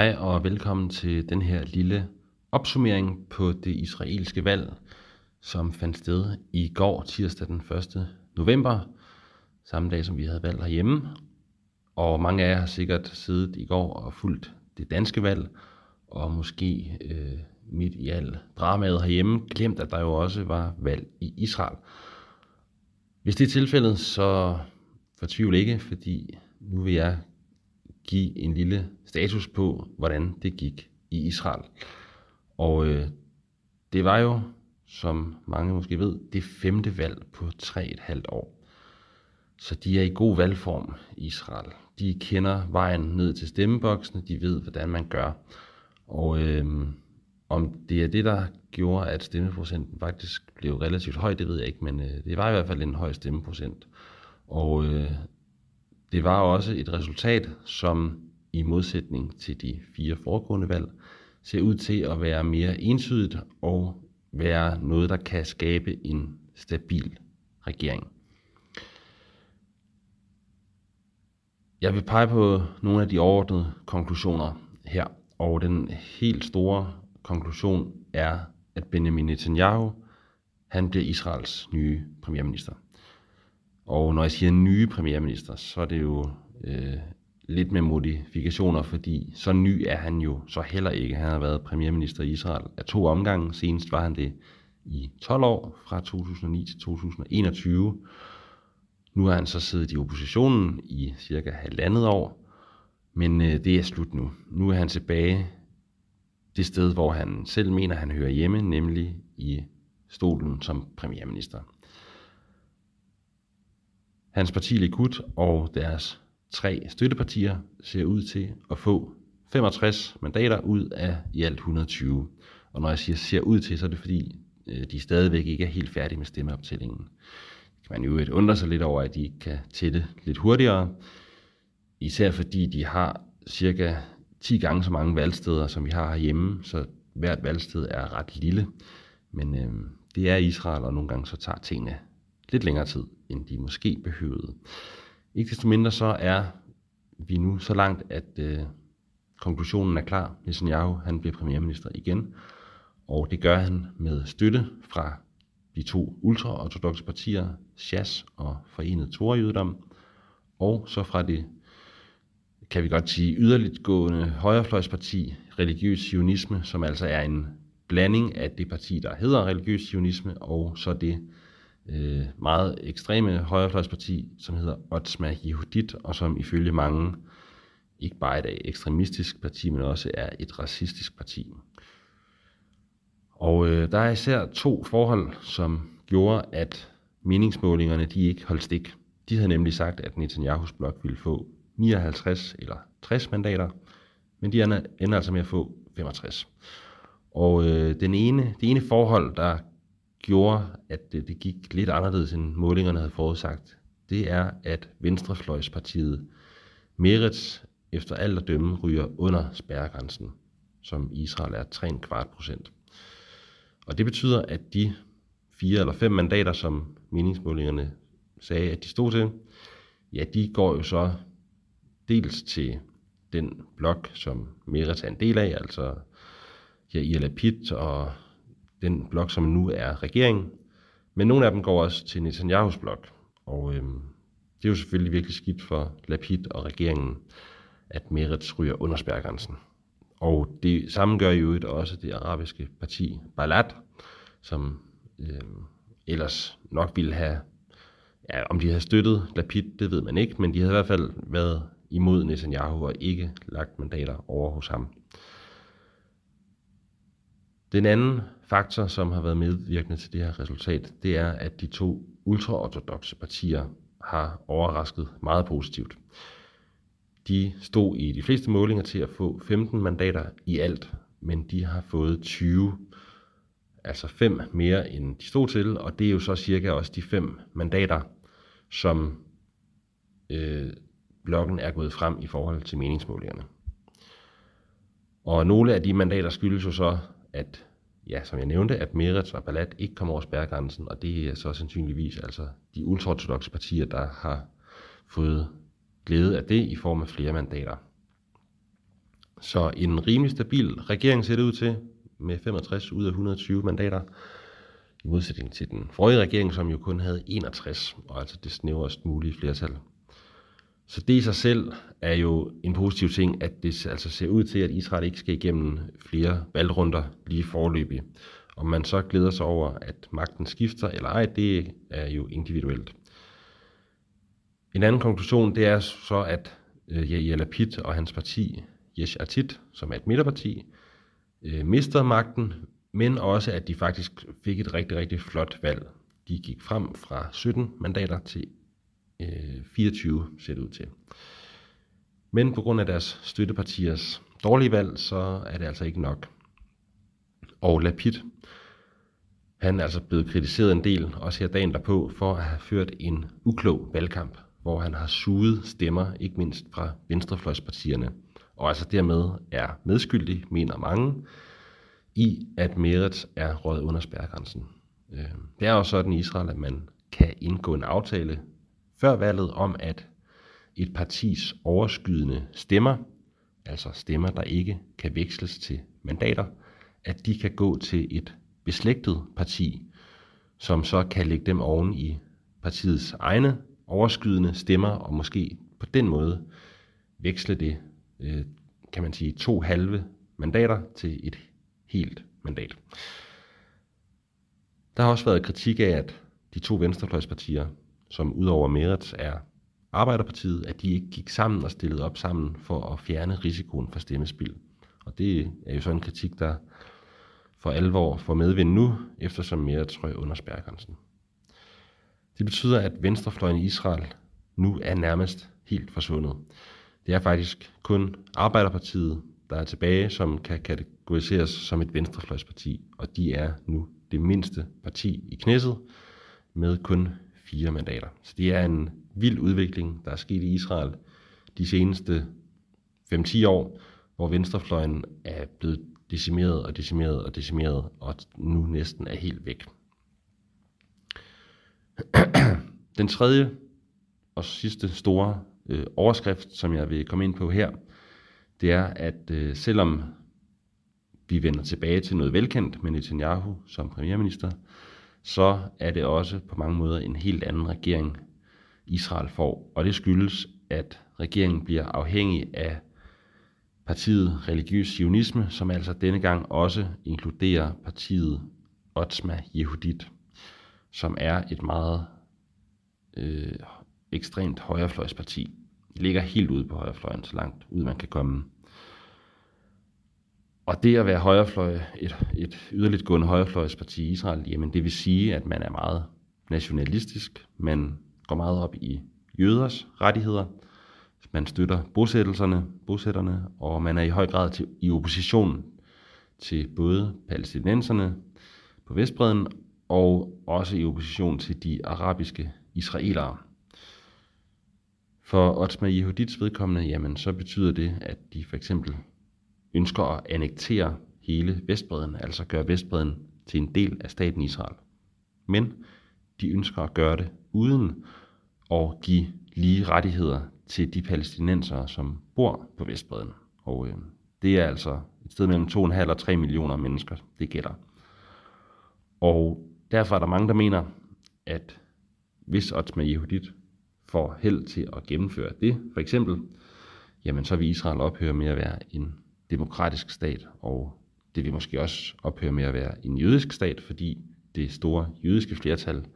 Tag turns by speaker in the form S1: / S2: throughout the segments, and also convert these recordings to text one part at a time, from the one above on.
S1: Hej og velkommen til den her lille opsummering på det israelske valg, som fandt sted i går, tirsdag den 1. november, samme dag som vi havde valgt herhjemme. Og mange af jer har sikkert siddet i går og fulgt det danske valg, og måske øh, midt i al dramaet herhjemme, glemt at der jo også var valg i Israel. Hvis det er tilfældet, så fortvivl ikke, fordi nu vil jeg give en lille status på, hvordan det gik i Israel. Og øh, det var jo, som mange måske ved, det femte valg på tre et halvt år. Så de er i god valgform i Israel. De kender vejen ned til stemmeboksene, de ved, hvordan man gør. Og øh, om det er det, der gjorde, at stemmeprocenten faktisk blev relativt høj, det ved jeg ikke, men øh, det var i hvert fald en høj stemmeprocent. Og øh, det var også et resultat, som i modsætning til de fire foregående valg, ser ud til at være mere entydigt og være noget, der kan skabe en stabil regering. Jeg vil pege på nogle af de overordnede konklusioner her, og den helt store konklusion er, at Benjamin Netanyahu, han bliver Israels nye premierminister. Og når jeg siger nye premierminister, så er det jo øh, lidt med modifikationer, fordi så ny er han jo så heller ikke. Han har været premierminister i Israel af to omgange. Senest var han det i 12 år, fra 2009 til 2021. Nu har han så siddet i oppositionen i cirka halvandet år, men øh, det er slut nu. Nu er han tilbage det sted, hvor han selv mener, han hører hjemme, nemlig i stolen som premierminister. Hans parti Likud og deres tre støttepartier ser ud til at få 65 mandater ud af i alt 120. Og når jeg siger ser ud til, så er det fordi, øh, de stadigvæk ikke er helt færdige med stemmeoptællingen. Kan man jo et undre sig lidt over, at de kan tætte lidt hurtigere. Især fordi de har cirka 10 gange så mange valgsteder, som vi har herhjemme, så hvert valgsted er ret lille. Men øh, det er Israel, og nogle gange så tager tingene lidt længere tid, end de måske behøvede. Ikke desto mindre så er vi nu så langt, at øh, konklusionen er klar. Netanyahu han bliver premierminister igen, og det gør han med støtte fra de to ultraortodoxe partier, Shas og Forenet Torjødom, og så fra det, kan vi godt sige, yderligtgående højrefløjsparti, religiøs sionisme, som altså er en blanding af det parti, der hedder religiøs sionisme, og så det øh, meget ekstreme højrefløjsparti, som hedder Otzma Yehudit, og som ifølge mange ikke bare er et ekstremistisk parti, men også er et racistisk parti. Og øh, der er især to forhold, som gjorde, at meningsmålingerne de ikke holdt stik. De havde nemlig sagt, at Netanyahus blok ville få 59 eller 60 mandater, men de ender altså med at få 65. Og øh, den ene, det ene forhold, der gjorde, at det, det gik lidt anderledes, end målingerne havde forudsagt, det er, at Venstrefløjspartiet Meretz efter alt at dømme ryger under spærregrænsen, som Israel er 3,25 procent. Og det betyder, at de fire eller fem mandater, som meningsmålingerne sagde, at de stod til, ja, de går jo så dels til den blok, som Meretz er en del af, altså Yair Lapid og den blok, som nu er regeringen. Men nogle af dem går også til Netanyahus blok. Og øh, det er jo selvfølgelig virkelig skidt for Lapid og regeringen, at Meretz ryger under spærgrænsen. Og det samme gør jo også det arabiske parti Balat, som øh, ellers nok ville have, ja, om de havde støttet Lapid, det ved man ikke, men de havde i hvert fald været imod Netanyahu og ikke lagt mandater over hos ham. Den anden faktor, som har været medvirkende til det her resultat, det er, at de to ultraortodoxe partier har overrasket meget positivt. De stod i de fleste målinger til at få 15 mandater i alt, men de har fået 20, altså fem mere end de stod til, og det er jo så cirka også de fem mandater, som øh, blokken er gået frem i forhold til meningsmålingerne. Og nogle af de mandater skyldes jo så, at ja, som jeg nævnte, at Meretz og Ballat ikke kommer over spærregrænsen, og det er så sandsynligvis altså de ultraortodoxe partier, der har fået glæde af det i form af flere mandater. Så en rimelig stabil regering ser det ud til, med 65 ud af 120 mandater, i modsætning til den forrige regering, som jo kun havde 61, og altså det snævrest mulige flertal. Så det i sig selv er jo en positiv ting, at det altså ser ud til, at Israel ikke skal igennem flere valgrunder lige forløbig. Om man så glæder sig over, at magten skifter eller ej, det er jo individuelt. En anden konklusion, det er så, at øh, Yair Lapid og hans parti, Yesh Atid, som er et midterparti, øh, mister magten, men også, at de faktisk fik et rigtig, rigtig flot valg. De gik frem fra 17 mandater til øh, 24, ser det ud til. Men på grund af deres støttepartiers dårlige valg, så er det altså ikke nok. Og Lapid, han er altså blevet kritiseret en del, også her dagen derpå, for at have ført en uklog valgkamp, hvor han har suget stemmer, ikke mindst fra venstrefløjspartierne, og altså dermed er medskyldig, mener mange, i at Meretz er røget under spærregrænsen. Øh, det er jo sådan i Israel, at man kan indgå en aftale før valget om, at et partis overskydende stemmer, altså stemmer, der ikke kan veksles til mandater, at de kan gå til et beslægtet parti, som så kan lægge dem oven i partiets egne overskydende stemmer, og måske på den måde veksle det, øh, kan man sige, to halve mandater til et helt mandat. Der har også været kritik af, at de to venstrefløjspartier, som udover Meretz er Arbejderpartiet, at de ikke gik sammen og stillede op sammen for at fjerne risikoen for stemmespil. Og det er jo sådan en kritik, der for alvor får medvind nu, eftersom Meretz røg under spærregrænsen. Det betyder, at venstrefløjen i Israel nu er nærmest helt forsvundet. Det er faktisk kun Arbejderpartiet, der er tilbage, som kan kategoriseres som et venstrefløjsparti, og de er nu det mindste parti i knæsset med kun fire mandater. Så det er en vild udvikling, der er sket i Israel de seneste 5-10 år, hvor venstrefløjen er blevet decimeret og decimeret og decimeret, og nu næsten er helt væk. Den tredje og sidste store øh, overskrift, som jeg vil komme ind på her, det er, at øh, selvom vi vender tilbage til noget velkendt med Netanyahu som premierminister, så er det også på mange måder en helt anden regering, Israel får. Og det skyldes, at regeringen bliver afhængig af partiet Religiøs Zionisme, som altså denne gang også inkluderer partiet Otzma Yehudit, som er et meget øh, ekstremt højrefløjsparti. Det ligger helt ude på højrefløjen, så langt ud man kan komme. Og det at være højrefløj, et, et yderligt gående højrefløjsparti i Israel, jamen det vil sige, at man er meget nationalistisk, man går meget op i jøders rettigheder, man støtter bosættelserne, bosætterne, og man er i høj grad til, i opposition til både palæstinenserne på Vestbreden og også i opposition til de arabiske israelere. For Otzma Yehudits vedkommende, jamen så betyder det, at de for eksempel ønsker at annektere hele Vestbreden, altså gøre Vestbreden til en del af staten Israel. Men de ønsker at gøre det uden at give lige rettigheder til de palæstinensere, som bor på Vestbreden. Og øh, det er altså et sted mellem 2,5 og 3 millioner mennesker, det gælder. Og derfor er der mange, der mener, at hvis Otzma Yehudit får held til at gennemføre det, for eksempel, jamen så vil Israel ophøre med at være en demokratisk stat, og det vil måske også ophøre med at være en jødisk stat, fordi det store jødiske flertal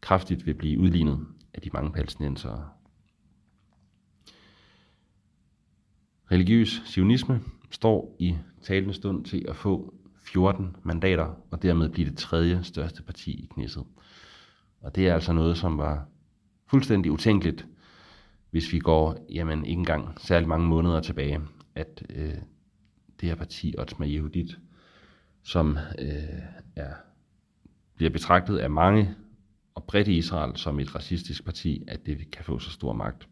S1: kraftigt vil blive udlignet af de mange palæstinensere. Religiøs sionisme står i talende stund til at få 14 mandater, og dermed blive det tredje største parti i Knesset. Og det er altså noget, som var fuldstændig utænkeligt, hvis vi går jamen, ikke engang særlig mange måneder tilbage, at øh, det her parti, Otzma Yehudit, som øh, er, bliver betragtet af mange og bredt i Israel som et racistisk parti, at det kan få så stor magt.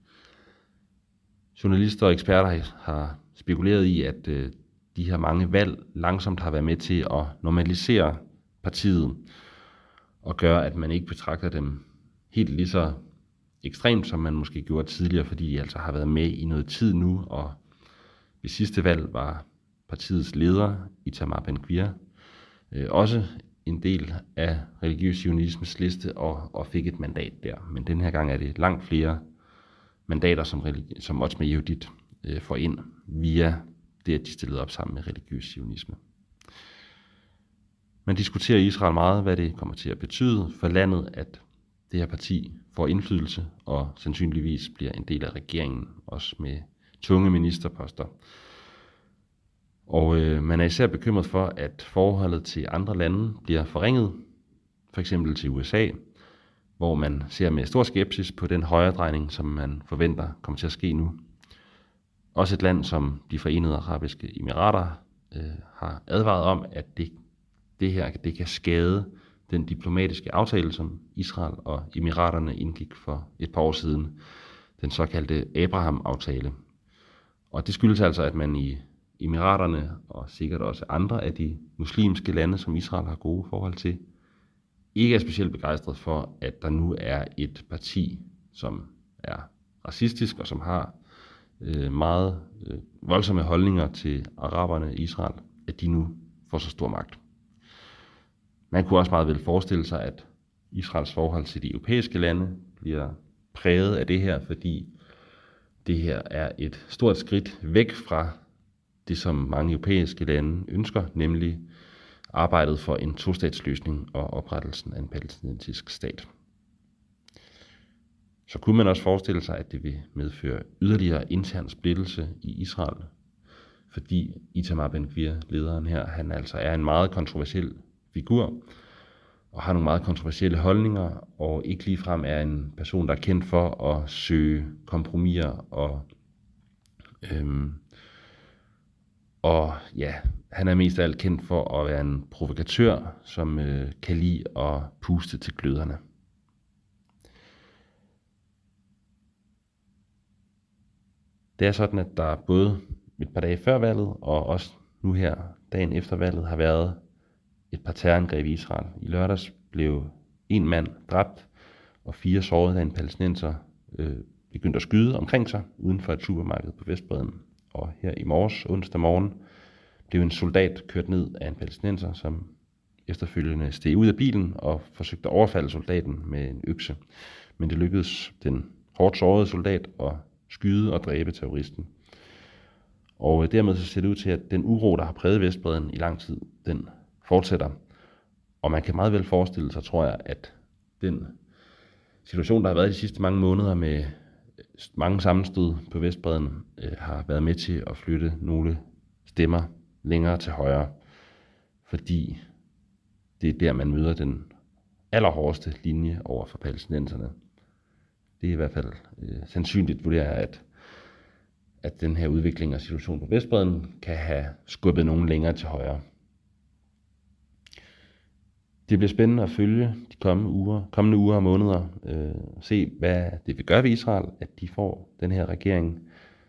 S1: Journalister og eksperter har spekuleret i, at øh, de her mange valg langsomt har været med til at normalisere partiet og gøre, at man ikke betragter dem helt lige så ekstremt, som man måske gjorde tidligere, fordi de altså har været med i noget tid nu og ved sidste valg var partiets leder, Itamar Ben-Gvir, øh, også en del af religiøs sionismes liste og, og fik et mandat der. Men den her gang er det langt flere mandater, som, som Otsma Yehudit øh, får ind via det, at de stillede op sammen med religiøs sionisme. Man diskuterer i Israel meget, hvad det kommer til at betyde for landet, at det her parti får indflydelse og sandsynligvis bliver en del af regeringen, også med tunge ministerposter. Og øh, man er især bekymret for, at forholdet til andre lande bliver forringet, for eksempel til USA, hvor man ser med stor skepsis på den højredrejning, som man forventer kommer til at ske nu. Også et land som de forenede arabiske emirater øh, har advaret om, at det, det her det kan skade den diplomatiske aftale, som Israel og emiraterne indgik for et par år siden, den såkaldte Abraham-aftale. Og det skyldes altså, at man i Emiraterne og sikkert også andre af de muslimske lande, som Israel har gode forhold til, ikke er specielt begejstret for, at der nu er et parti, som er racistisk og som har øh, meget øh, voldsomme holdninger til araberne i Israel, at de nu får så stor magt. Man kunne også meget vel forestille sig, at Israels forhold til de europæiske lande bliver præget af det her, fordi det her er et stort skridt væk fra det, som mange europæiske lande ønsker, nemlig arbejdet for en tostatsløsning og oprettelsen af en palæstinensisk stat. Så kunne man også forestille sig, at det vil medføre yderligere intern splittelse i Israel, fordi Itamar Ben-Gvir, lederen her, han altså er en meget kontroversiel figur, og har nogle meget kontroversielle holdninger, og ikke ligefrem er en person, der er kendt for at søge kompromiser og øhm, og ja, han er mest af alt kendt for at være en provokatør, som øh, kan lide at puste til gløderne. Det er sådan, at der både et par dage før valget, og også nu her, dagen efter valget, har været et par terrorangreb i Israel. I lørdags blev en mand dræbt, og fire såret, da en palæstinenser øh, begyndte at skyde omkring sig uden for et supermarked på Vestbreden. Og her i morges, onsdag morgen, blev en soldat kørt ned af en palæstinenser, som efterfølgende steg ud af bilen og forsøgte at overfalde soldaten med en økse. Men det lykkedes den hårdt sårede soldat at skyde og dræbe terroristen. Og øh, dermed så ser det ud til, at den uro, der har præget Vestbreden i lang tid, den fortsætter. Og man kan meget vel forestille sig, tror jeg, at den situation, der har været de sidste mange måneder med mange sammenstød på Vestbreden, øh, har været med til at flytte nogle stemmer længere til højre, fordi det er der, man møder den allerhårdeste linje over for palæstinenserne. Det er i hvert fald øh, sandsynligt, vurderer jeg, at, at den her udvikling og situation på Vestbreden kan have skubbet nogen længere til højre. Det bliver spændende at følge de kommende uger, kommende uger og måneder, øh, se hvad det vil gøre ved Israel, at de får den her regering,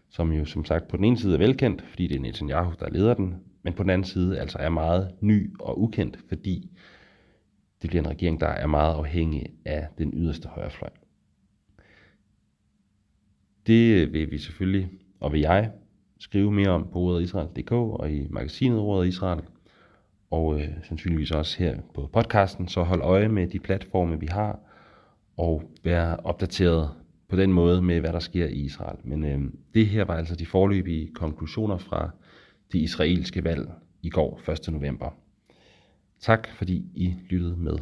S1: som jo som sagt på den ene side er velkendt, fordi det er Netanyahu, der leder den, men på den anden side altså er meget ny og ukendt, fordi det bliver en regering, der er meget afhængig af den yderste højrefløj. Det vil vi selvfølgelig, og vil jeg, skrive mere om på ordet Israel.dk og i magasinet Ordet Israel, og øh, sandsynligvis også her på podcasten, så hold øje med de platforme, vi har, og vær opdateret på den måde med, hvad der sker i Israel. Men øh, det her var altså de forløbige konklusioner fra det israelske valg i går 1. november. Tak fordi I lyttede med.